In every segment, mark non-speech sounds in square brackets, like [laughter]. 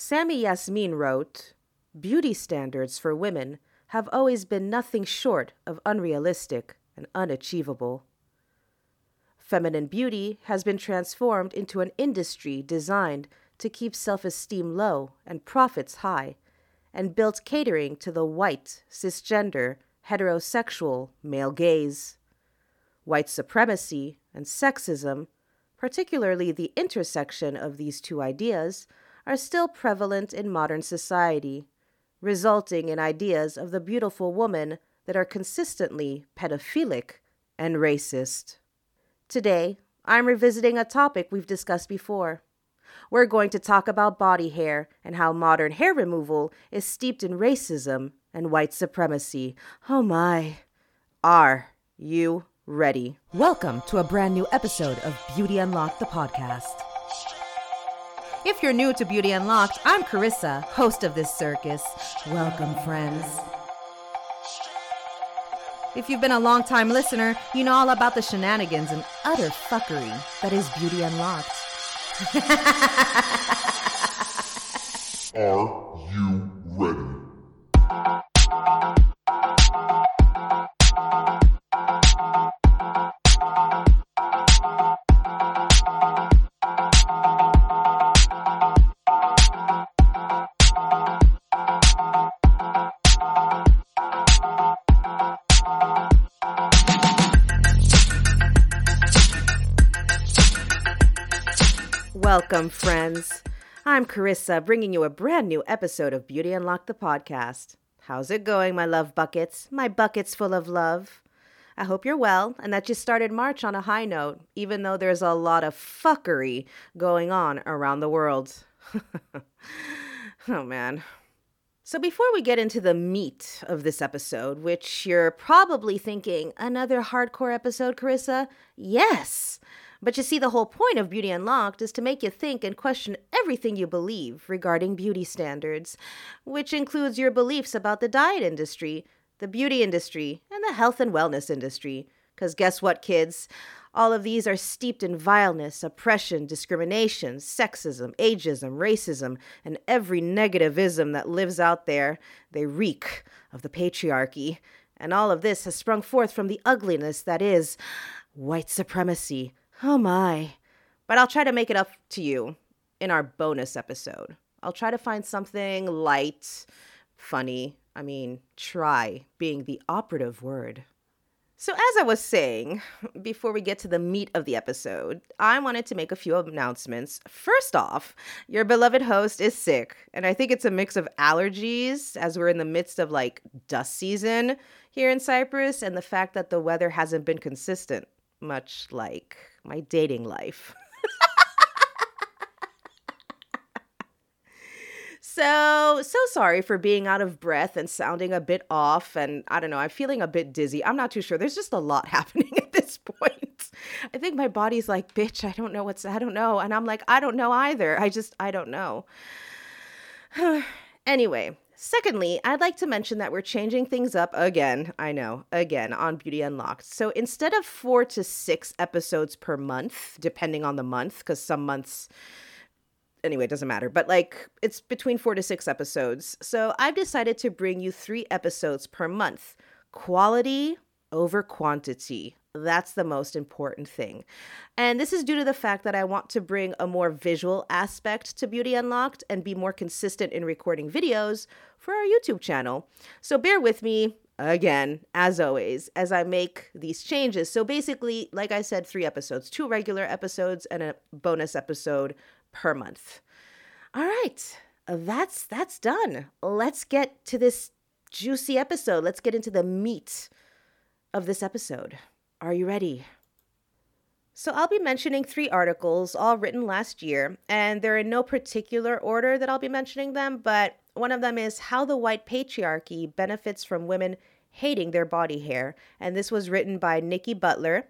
Sammy Yasmin wrote Beauty standards for women have always been nothing short of unrealistic and unachievable. Feminine beauty has been transformed into an industry designed to keep self esteem low and profits high, and built catering to the white, cisgender, heterosexual male gaze. White supremacy and sexism, particularly the intersection of these two ideas, are still prevalent in modern society, resulting in ideas of the beautiful woman that are consistently pedophilic and racist. Today, I'm revisiting a topic we've discussed before. We're going to talk about body hair and how modern hair removal is steeped in racism and white supremacy. Oh my. Are you ready? Welcome to a brand new episode of Beauty Unlocked, the podcast. If you're new to Beauty Unlocked, I'm Carissa, host of this circus. Welcome, friends. If you've been a long time listener, you know all about the shenanigans and utter fuckery that is Beauty Unlocked. [laughs] Are you ready? Welcome, friends. I'm Carissa, bringing you a brand new episode of Beauty Unlocked the podcast. How's it going, my love buckets? My buckets full of love. I hope you're well and that you started March on a high note, even though there's a lot of fuckery going on around the world. [laughs] oh, man. So, before we get into the meat of this episode, which you're probably thinking, another hardcore episode, Carissa? Yes! But you see, the whole point of Beauty Unlocked is to make you think and question everything you believe regarding beauty standards, which includes your beliefs about the diet industry, the beauty industry, and the health and wellness industry. Because guess what, kids? All of these are steeped in vileness, oppression, discrimination, sexism, ageism, racism, and every negativism that lives out there. They reek of the patriarchy. And all of this has sprung forth from the ugliness that is white supremacy. Oh my. But I'll try to make it up to you in our bonus episode. I'll try to find something light, funny. I mean, try being the operative word. So, as I was saying, before we get to the meat of the episode, I wanted to make a few announcements. First off, your beloved host is sick, and I think it's a mix of allergies as we're in the midst of like dust season here in Cyprus, and the fact that the weather hasn't been consistent, much like my dating life. So, so sorry for being out of breath and sounding a bit off. And I don't know, I'm feeling a bit dizzy. I'm not too sure. There's just a lot [laughs] happening at this point. I think my body's like, bitch, I don't know what's, I don't know. And I'm like, I don't know either. I just, I don't know. [sighs] anyway, secondly, I'd like to mention that we're changing things up again. I know, again, on Beauty Unlocked. So instead of four to six episodes per month, depending on the month, because some months, anyway, it doesn't matter, but like it's between four to six episodes. So I've decided to bring you three episodes per month. Quality over quantity. That's the most important thing. And this is due to the fact that I want to bring a more visual aspect to Beauty Unlocked and be more consistent in recording videos for our YouTube channel. So bear with me again, as always, as I make these changes. So basically, like I said, three episodes, two regular episodes and a bonus episode per month. All right, that's that's done. Let's get to this juicy episode. Let's get into the meat of this episode. Are you ready? So, I'll be mentioning three articles, all written last year, and they're in no particular order that I'll be mentioning them, but one of them is How the White Patriarchy Benefits from Women Hating Their Body Hair, and this was written by Nikki Butler.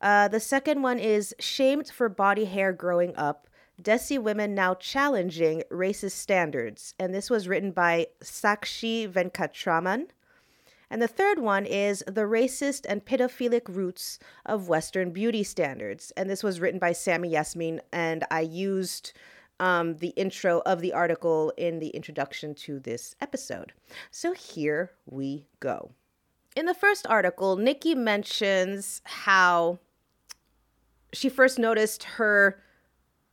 Uh, the second one is Shamed for Body Hair Growing Up Desi Women Now Challenging Racist Standards, and this was written by Sakshi Venkatraman. And the third one is The Racist and Pedophilic Roots of Western Beauty Standards. And this was written by Sammy Yasmin. And I used um, the intro of the article in the introduction to this episode. So here we go. In the first article, Nikki mentions how she first noticed her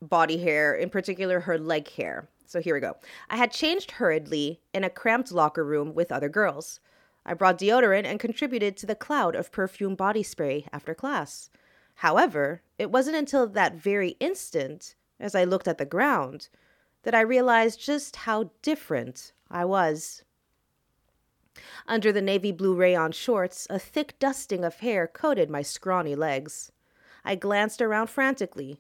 body hair, in particular her leg hair. So here we go. I had changed hurriedly in a cramped locker room with other girls. I brought deodorant and contributed to the cloud of perfume body spray after class. However, it wasn't until that very instant, as I looked at the ground, that I realized just how different I was. Under the navy blue rayon shorts, a thick dusting of hair coated my scrawny legs. I glanced around frantically.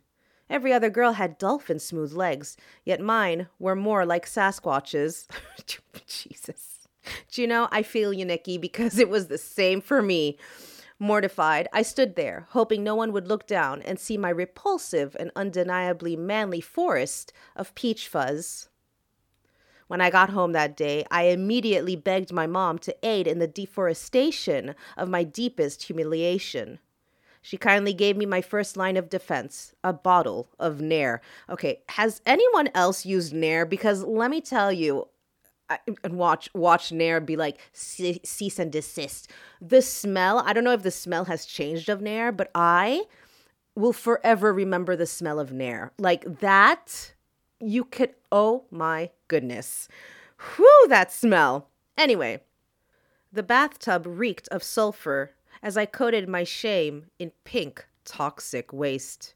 Every other girl had dolphin smooth legs, yet mine were more like Sasquatch's. [laughs] Jesus. [laughs] Do you know, I feel you, Nikki, because it was the same for me. Mortified, I stood there, hoping no one would look down and see my repulsive and undeniably manly forest of peach fuzz. When I got home that day, I immediately begged my mom to aid in the deforestation of my deepest humiliation. She kindly gave me my first line of defense a bottle of Nair. Okay, has anyone else used Nair? Because let me tell you, and watch watch Nair be like cease and desist. The smell, I don't know if the smell has changed of Nair, but I will forever remember the smell of Nair. Like that, you could. Oh my goodness, whew, that smell. Anyway, the bathtub reeked of sulfur as I coated my shame in pink toxic waste.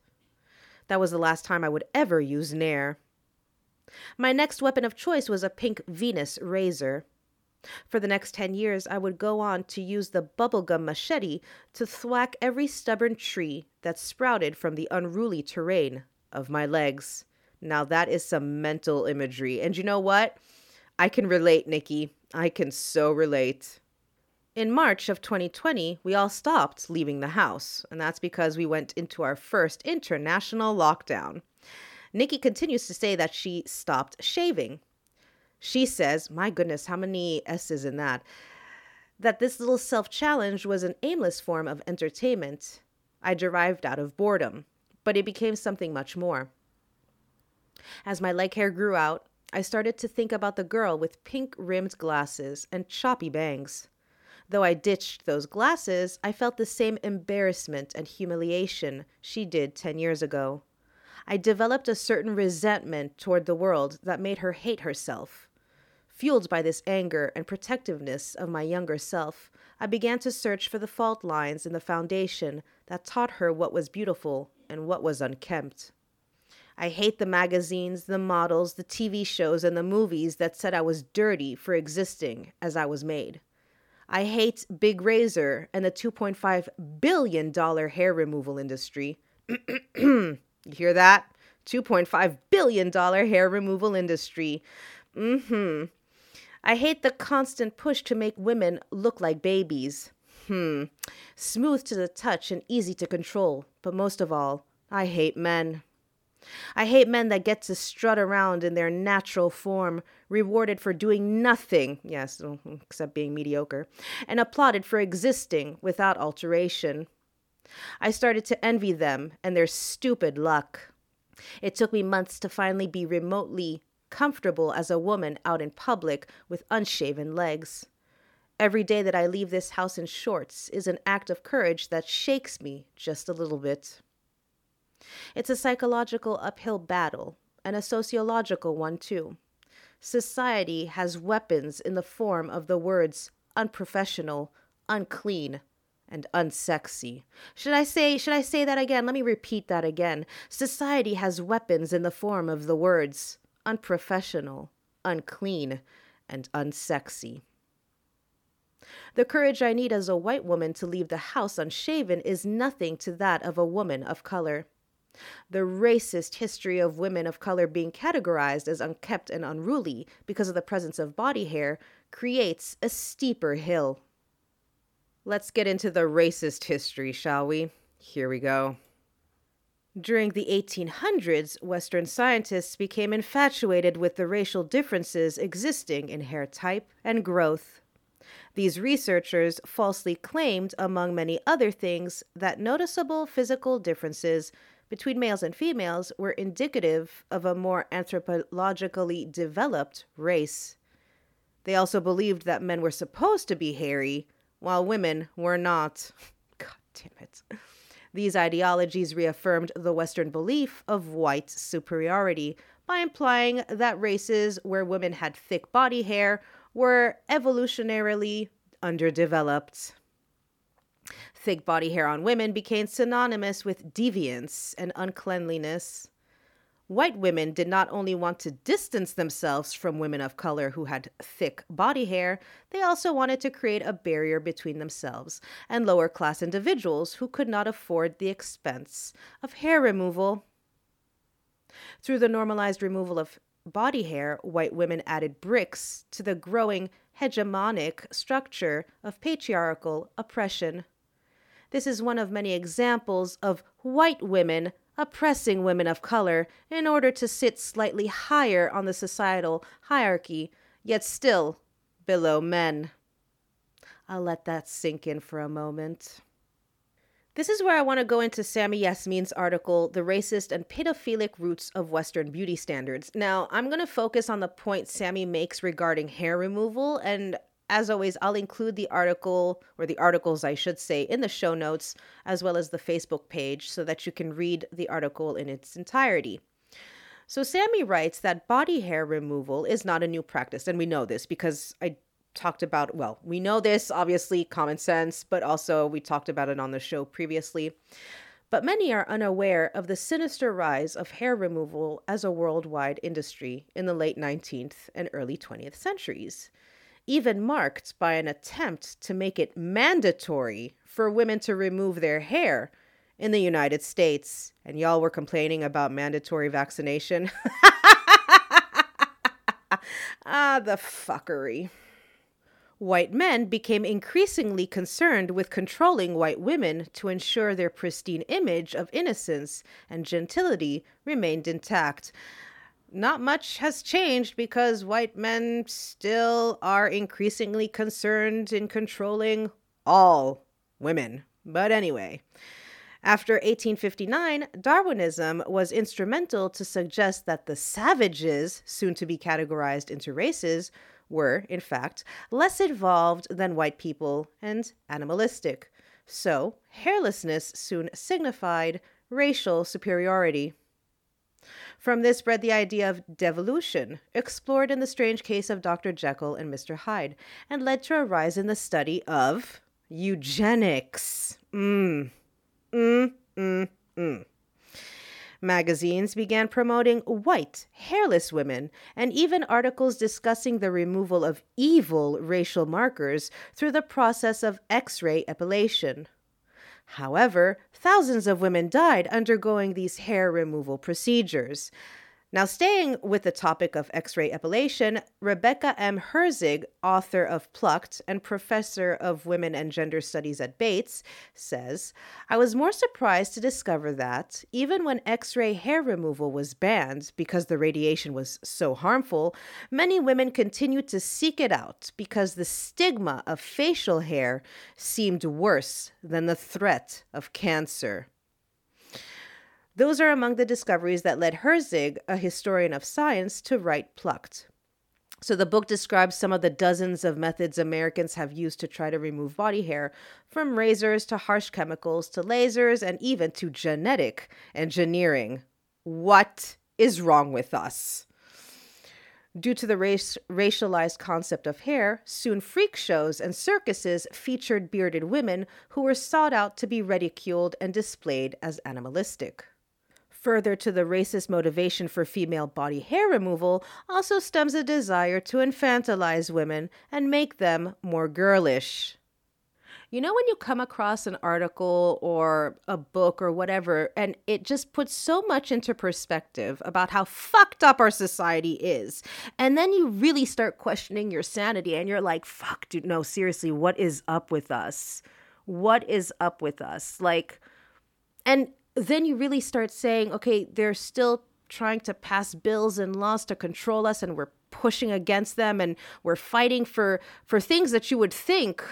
That was the last time I would ever use Nair. My next weapon of choice was a pink Venus razor. For the next 10 years, I would go on to use the bubblegum machete to thwack every stubborn tree that sprouted from the unruly terrain of my legs. Now, that is some mental imagery. And you know what? I can relate, Nikki. I can so relate. In March of 2020, we all stopped leaving the house, and that's because we went into our first international lockdown. Nikki continues to say that she stopped shaving. She says, my goodness, how many S's in that? That this little self challenge was an aimless form of entertainment I derived out of boredom, but it became something much more. As my leg hair grew out, I started to think about the girl with pink rimmed glasses and choppy bangs. Though I ditched those glasses, I felt the same embarrassment and humiliation she did 10 years ago. I developed a certain resentment toward the world that made her hate herself. Fueled by this anger and protectiveness of my younger self, I began to search for the fault lines in the foundation that taught her what was beautiful and what was unkempt. I hate the magazines, the models, the TV shows, and the movies that said I was dirty for existing as I was made. I hate Big Razor and the $2.5 billion hair removal industry. [clears throat] You hear that? $2.5 billion hair removal industry. Mm hmm. I hate the constant push to make women look like babies. Hmm. Smooth to the touch and easy to control. But most of all, I hate men. I hate men that get to strut around in their natural form, rewarded for doing nothing, yes, except being mediocre, and applauded for existing without alteration. I started to envy them and their stupid luck. It took me months to finally be remotely comfortable as a woman out in public with unshaven legs. Every day that I leave this house in shorts is an act of courage that shakes me just a little bit. It's a psychological uphill battle, and a sociological one too. Society has weapons in the form of the words unprofessional, unclean, and unsexy. Should I say should I say that again? Let me repeat that again. Society has weapons in the form of the words unprofessional, unclean, and unsexy. The courage I need as a white woman to leave the house unshaven is nothing to that of a woman of color. The racist history of women of color being categorized as unkept and unruly because of the presence of body hair creates a steeper hill. Let's get into the racist history, shall we? Here we go. During the 1800s, Western scientists became infatuated with the racial differences existing in hair type and growth. These researchers falsely claimed, among many other things, that noticeable physical differences between males and females were indicative of a more anthropologically developed race. They also believed that men were supposed to be hairy, while women were not. God damn it. These ideologies reaffirmed the Western belief of white superiority by implying that races where women had thick body hair were evolutionarily underdeveloped. Thick body hair on women became synonymous with deviance and uncleanliness. White women did not only want to distance themselves from women of color who had thick body hair, they also wanted to create a barrier between themselves and lower class individuals who could not afford the expense of hair removal. Through the normalized removal of body hair, white women added bricks to the growing hegemonic structure of patriarchal oppression. This is one of many examples of white women oppressing women of color in order to sit slightly higher on the societal hierarchy, yet still below men. I'll let that sink in for a moment. This is where I want to go into Sami Yasmin's article, The Racist and Pedophilic Roots of Western Beauty Standards. Now, I'm going to focus on the point Sami makes regarding hair removal, and as always, I'll include the article, or the articles, I should say, in the show notes, as well as the Facebook page, so that you can read the article in its entirety. So, Sammy writes that body hair removal is not a new practice, and we know this because I talked about, well, we know this, obviously, common sense, but also we talked about it on the show previously. But many are unaware of the sinister rise of hair removal as a worldwide industry in the late 19th and early 20th centuries even marked by an attempt to make it mandatory for women to remove their hair in the United States. And y'all were complaining about mandatory vaccination. [laughs] ah, the fuckery. White men became increasingly concerned with controlling white women to ensure their pristine image of innocence and gentility remained intact not much has changed because white men still are increasingly concerned in controlling all women. But anyway, after 1859, Darwinism was instrumental to suggest that the savages, soon to be categorized into races, were, in fact, less evolved than white people and animalistic. So, hairlessness soon signified racial superiority. From this bred the idea of devolution, explored in the strange case of Dr. Jekyll and Mr. Hyde, and led to a rise in the study of eugenics. Mm. Mm, mm, mm. Magazines began promoting white, hairless women, and even articles discussing the removal of evil racial markers through the process of X ray epilation. However, thousands of women died undergoing these hair removal procedures. Now, staying with the topic of X ray epilation, Rebecca M. Herzig, author of Plucked and professor of women and gender studies at Bates, says I was more surprised to discover that, even when X ray hair removal was banned because the radiation was so harmful, many women continued to seek it out because the stigma of facial hair seemed worse than the threat of cancer. Those are among the discoveries that led Herzig, a historian of science, to write Plucked. So the book describes some of the dozens of methods Americans have used to try to remove body hair, from razors to harsh chemicals to lasers and even to genetic engineering. What is wrong with us? Due to the race, racialized concept of hair, soon freak shows and circuses featured bearded women who were sought out to be ridiculed and displayed as animalistic. Further to the racist motivation for female body hair removal also stems a desire to infantilize women and make them more girlish. You know, when you come across an article or a book or whatever, and it just puts so much into perspective about how fucked up our society is. And then you really start questioning your sanity and you're like, fuck, dude, no, seriously, what is up with us? What is up with us? Like, and then you really start saying, okay, they're still trying to pass bills and laws to control us and we're pushing against them and we're fighting for for things that you would think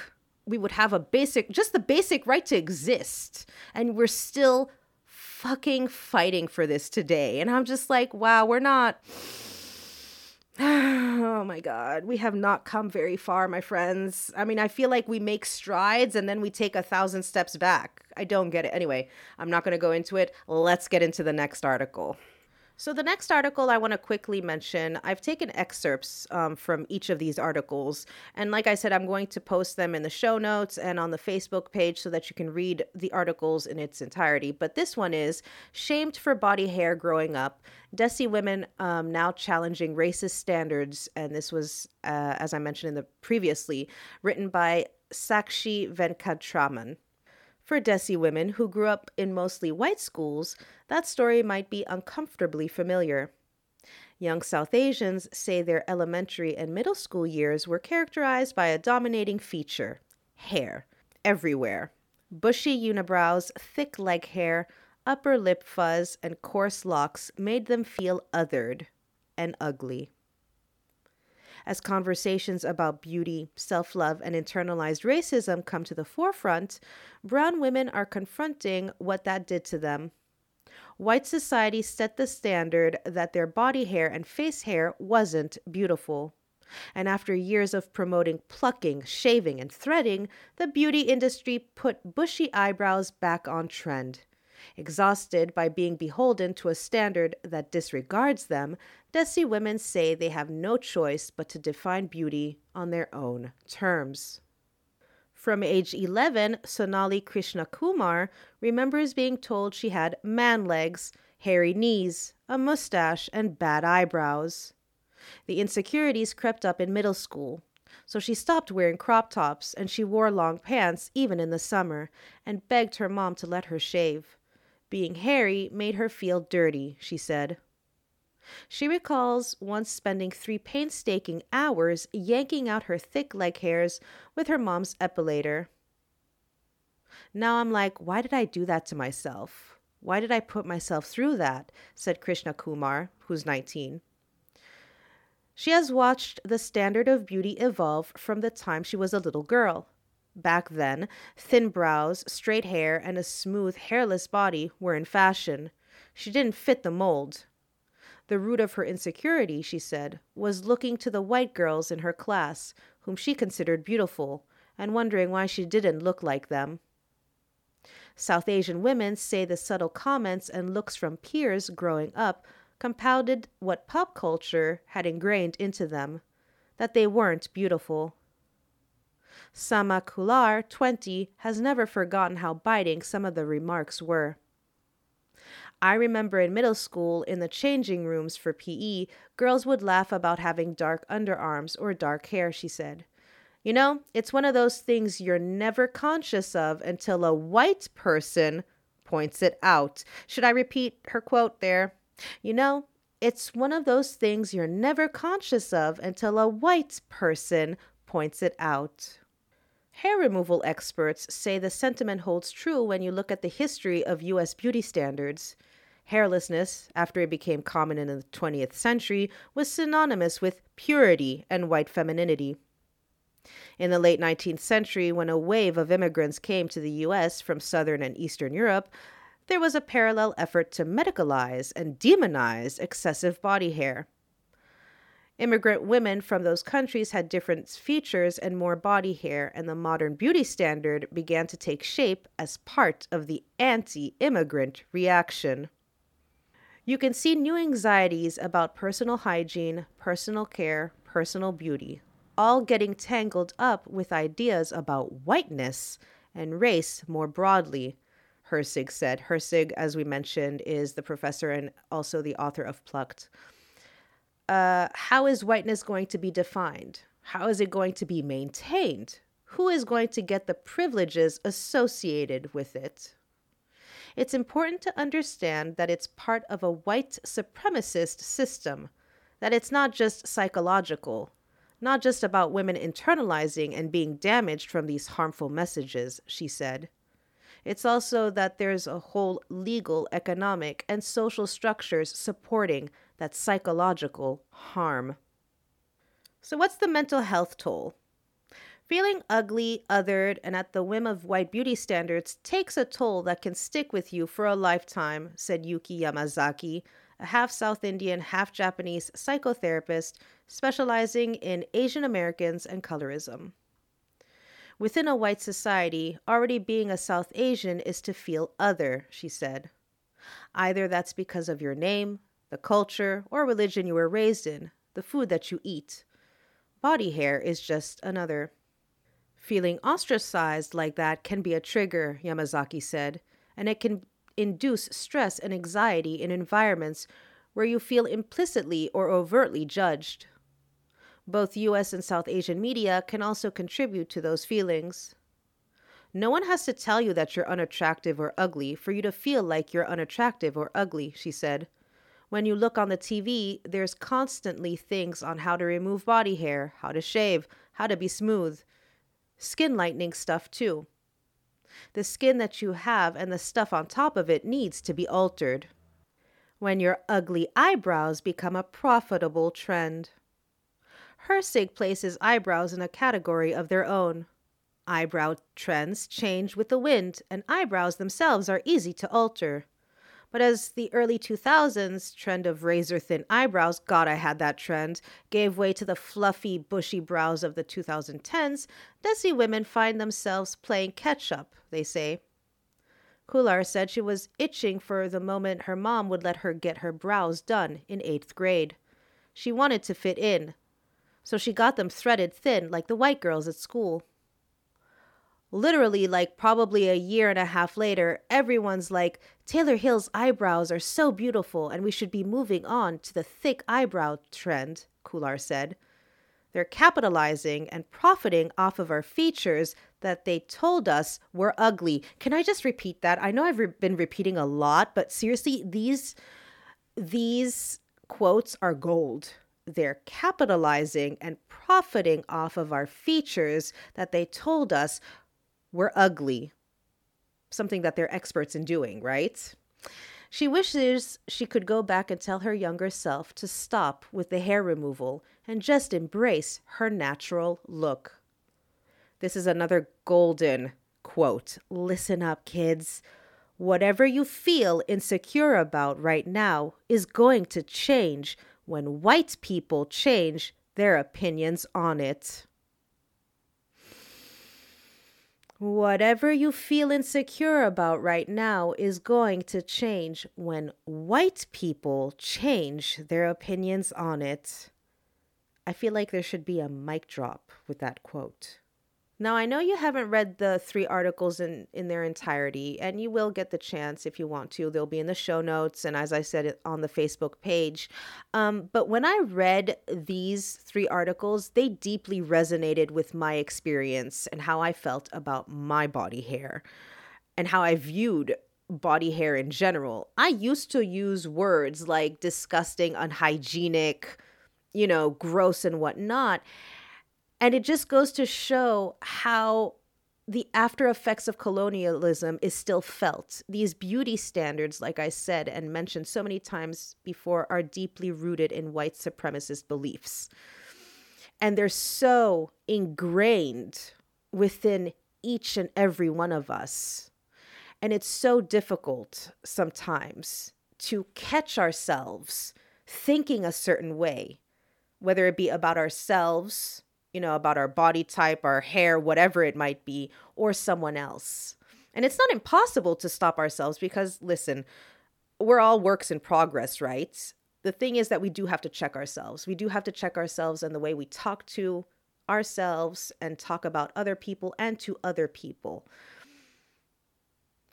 we would have a basic just the basic right to exist and we're still fucking fighting for this today. And I'm just like, wow, we're not. [sighs] oh my God. We have not come very far, my friends. I mean, I feel like we make strides and then we take a thousand steps back. I don't get it. Anyway, I'm not going to go into it. Let's get into the next article. So, the next article I want to quickly mention, I've taken excerpts um, from each of these articles. And like I said, I'm going to post them in the show notes and on the Facebook page so that you can read the articles in its entirety. But this one is Shamed for Body Hair Growing Up Desi Women um, Now Challenging Racist Standards. And this was, uh, as I mentioned in the previously, written by Sakshi Venkatraman. For Desi women who grew up in mostly white schools, that story might be uncomfortably familiar. Young South Asians say their elementary and middle school years were characterized by a dominating feature hair, everywhere. Bushy unibrows, thick leg hair, upper lip fuzz, and coarse locks made them feel othered and ugly. As conversations about beauty, self love, and internalized racism come to the forefront, brown women are confronting what that did to them. White society set the standard that their body hair and face hair wasn't beautiful. And after years of promoting plucking, shaving, and threading, the beauty industry put bushy eyebrows back on trend. Exhausted by being beholden to a standard that disregards them, Desi women say they have no choice but to define beauty on their own terms. From age 11, Sonali Krishnakumar remembers being told she had man legs, hairy knees, a mustache, and bad eyebrows. The insecurities crept up in middle school, so she stopped wearing crop tops and she wore long pants even in the summer and begged her mom to let her shave. Being hairy made her feel dirty, she said. She recalls once spending three painstaking hours yanking out her thick leg hairs with her mom's epilator. Now I'm like, why did I do that to myself? Why did I put myself through that? said Krishnakumar, who's 19. She has watched the standard of beauty evolve from the time she was a little girl. Back then, thin brows, straight hair, and a smooth, hairless body were in fashion. She didn't fit the mold. The root of her insecurity, she said, was looking to the white girls in her class, whom she considered beautiful, and wondering why she didn't look like them. South Asian women say the subtle comments and looks from peers growing up compounded what pop culture had ingrained into them that they weren't beautiful. Sama Kular, 20, has never forgotten how biting some of the remarks were. I remember in middle school, in the changing rooms for PE, girls would laugh about having dark underarms or dark hair, she said. You know, it's one of those things you're never conscious of until a white person points it out. Should I repeat her quote there? You know, it's one of those things you're never conscious of until a white person points it out. Hair removal experts say the sentiment holds true when you look at the history of U.S. beauty standards. Hairlessness, after it became common in the 20th century, was synonymous with purity and white femininity. In the late 19th century, when a wave of immigrants came to the U.S. from Southern and Eastern Europe, there was a parallel effort to medicalize and demonize excessive body hair. Immigrant women from those countries had different features and more body hair, and the modern beauty standard began to take shape as part of the anti immigrant reaction. You can see new anxieties about personal hygiene, personal care, personal beauty, all getting tangled up with ideas about whiteness and race more broadly, Herzig said. Herzig, as we mentioned, is the professor and also the author of Plucked uh, how is whiteness going to be defined? How is it going to be maintained? Who is going to get the privileges associated with it? It's important to understand that it's part of a white supremacist system, that it's not just psychological, not just about women internalizing and being damaged from these harmful messages, she said. It's also that there's a whole legal, economic, and social structures supporting that psychological harm. So, what's the mental health toll? Feeling ugly, othered, and at the whim of white beauty standards takes a toll that can stick with you for a lifetime, said Yuki Yamazaki, a half South Indian, half Japanese psychotherapist specializing in Asian Americans and colorism. Within a white society, already being a South Asian is to feel other, she said. Either that's because of your name, the culture, or religion you were raised in, the food that you eat. Body hair is just another. Feeling ostracized like that can be a trigger, Yamazaki said, and it can induce stress and anxiety in environments where you feel implicitly or overtly judged. Both US and South Asian media can also contribute to those feelings. No one has to tell you that you're unattractive or ugly for you to feel like you're unattractive or ugly, she said. When you look on the TV, there's constantly things on how to remove body hair, how to shave, how to be smooth. Skin lightening stuff, too. The skin that you have and the stuff on top of it needs to be altered. When your ugly eyebrows become a profitable trend. Herzig places eyebrows in a category of their own. Eyebrow trends change with the wind, and eyebrows themselves are easy to alter. But as the early 2000s trend of razor thin eyebrows, God, I had that trend, gave way to the fluffy, bushy brows of the 2010s, Desi women find themselves playing catch up, they say. Kular said she was itching for the moment her mom would let her get her brows done in eighth grade. She wanted to fit in, so she got them threaded thin like the white girls at school literally like probably a year and a half later everyone's like taylor hill's eyebrows are so beautiful and we should be moving on to the thick eyebrow trend kular said. They're capitalizing and profiting off of our features that they told us were ugly. Can i just repeat that? I know i've re- been repeating a lot but seriously these these quotes are gold. They're capitalizing and profiting off of our features that they told us were ugly. Something that they're experts in doing, right? She wishes she could go back and tell her younger self to stop with the hair removal and just embrace her natural look. This is another golden quote. Listen up, kids. Whatever you feel insecure about right now is going to change when white people change their opinions on it. Whatever you feel insecure about right now is going to change when white people change their opinions on it. I feel like there should be a mic drop with that quote. Now, I know you haven't read the three articles in, in their entirety, and you will get the chance if you want to. They'll be in the show notes, and as I said, on the Facebook page. Um, but when I read these three articles, they deeply resonated with my experience and how I felt about my body hair and how I viewed body hair in general. I used to use words like disgusting, unhygienic, you know, gross, and whatnot. And it just goes to show how the after effects of colonialism is still felt. These beauty standards, like I said and mentioned so many times before, are deeply rooted in white supremacist beliefs. And they're so ingrained within each and every one of us. And it's so difficult sometimes to catch ourselves thinking a certain way, whether it be about ourselves you know, about our body type, our hair, whatever it might be, or someone else. And it's not impossible to stop ourselves because, listen, we're all works in progress, right? The thing is that we do have to check ourselves. We do have to check ourselves and the way we talk to ourselves and talk about other people and to other people.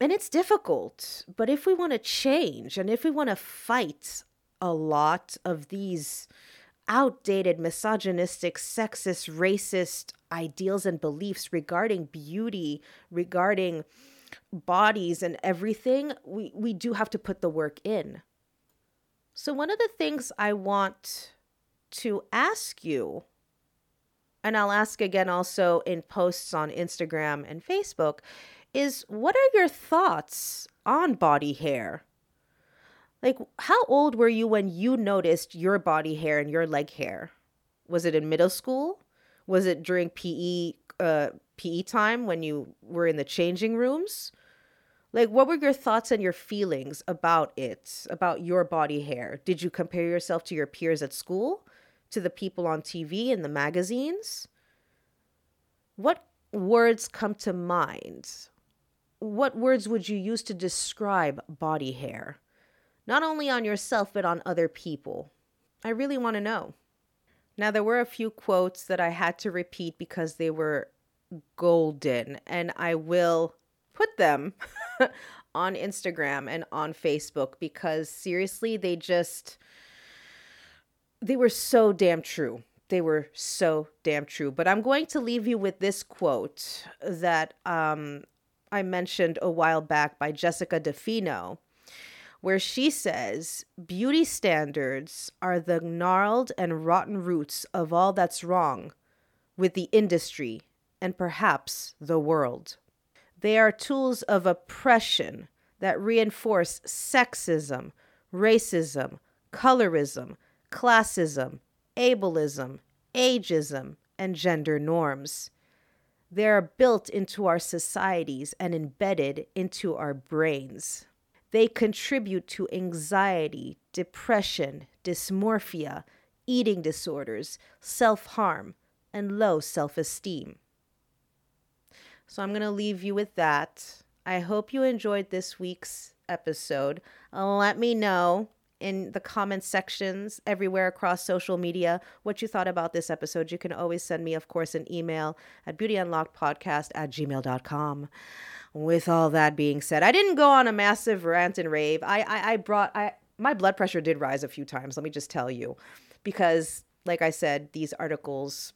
And it's difficult, but if we want to change and if we want to fight a lot of these outdated, misogynistic, sexist, racist ideals and beliefs regarding beauty, regarding bodies and everything, we, we do have to put the work in. So, one of the things I want to ask you, and I'll ask again also in posts on Instagram and Facebook, is what are your thoughts on body hair? Like, how old were you when you noticed your body hair and your leg hair? Was it in middle school? Was it during PE uh, PE time when you were in the changing rooms? Like, what were your thoughts and your feelings about it, about your body hair? Did you compare yourself to your peers at school, to the people on TV and the magazines? What words come to mind? What words would you use to describe body hair? Not only on yourself, but on other people. I really want to know. Now, there were a few quotes that I had to repeat because they were golden, and I will put them [laughs] on Instagram and on Facebook because seriously, they just they were so damn true. They were so damn true. But I'm going to leave you with this quote that um, I mentioned a while back by Jessica DeFino, where she says, Beauty standards are the gnarled and rotten roots of all that's wrong with the industry and perhaps the world. They are tools of oppression that reinforce sexism, racism, colorism, classism, ableism, ageism, and gender norms. They are built into our societies and embedded into our brains. They contribute to anxiety, depression, dysmorphia, eating disorders, self harm, and low self esteem. So I'm going to leave you with that. I hope you enjoyed this week's episode. Uh, let me know in the comment sections everywhere across social media what you thought about this episode. You can always send me, of course, an email at beautyunlockedpodcast at gmail.com. With all that being said, I didn't go on a massive rant and rave. I, I, I brought, I, my blood pressure did rise a few times, let me just tell you, because, like I said, these articles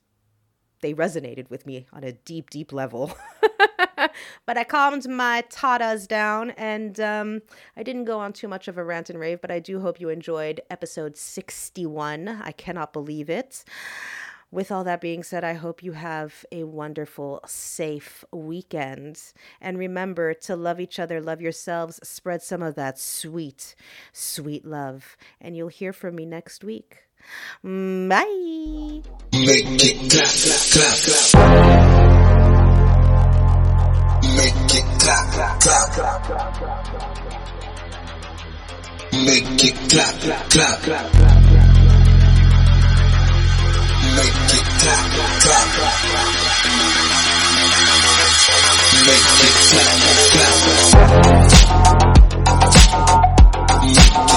they resonated with me on a deep, deep level. [laughs] but I calmed my tatas down and um, I didn't go on too much of a rant and rave, but I do hope you enjoyed episode 61. I cannot believe it. With all that being said, I hope you have a wonderful, safe weekend. And remember to love each other, love yourselves, spread some of that sweet, sweet love. And you'll hear from me next week. Bye. Make it clap, clap, clap. Make it clap, clap, clap. Make it clap, clap, clap. Make it clap, clap. Make it clap, clap. Make it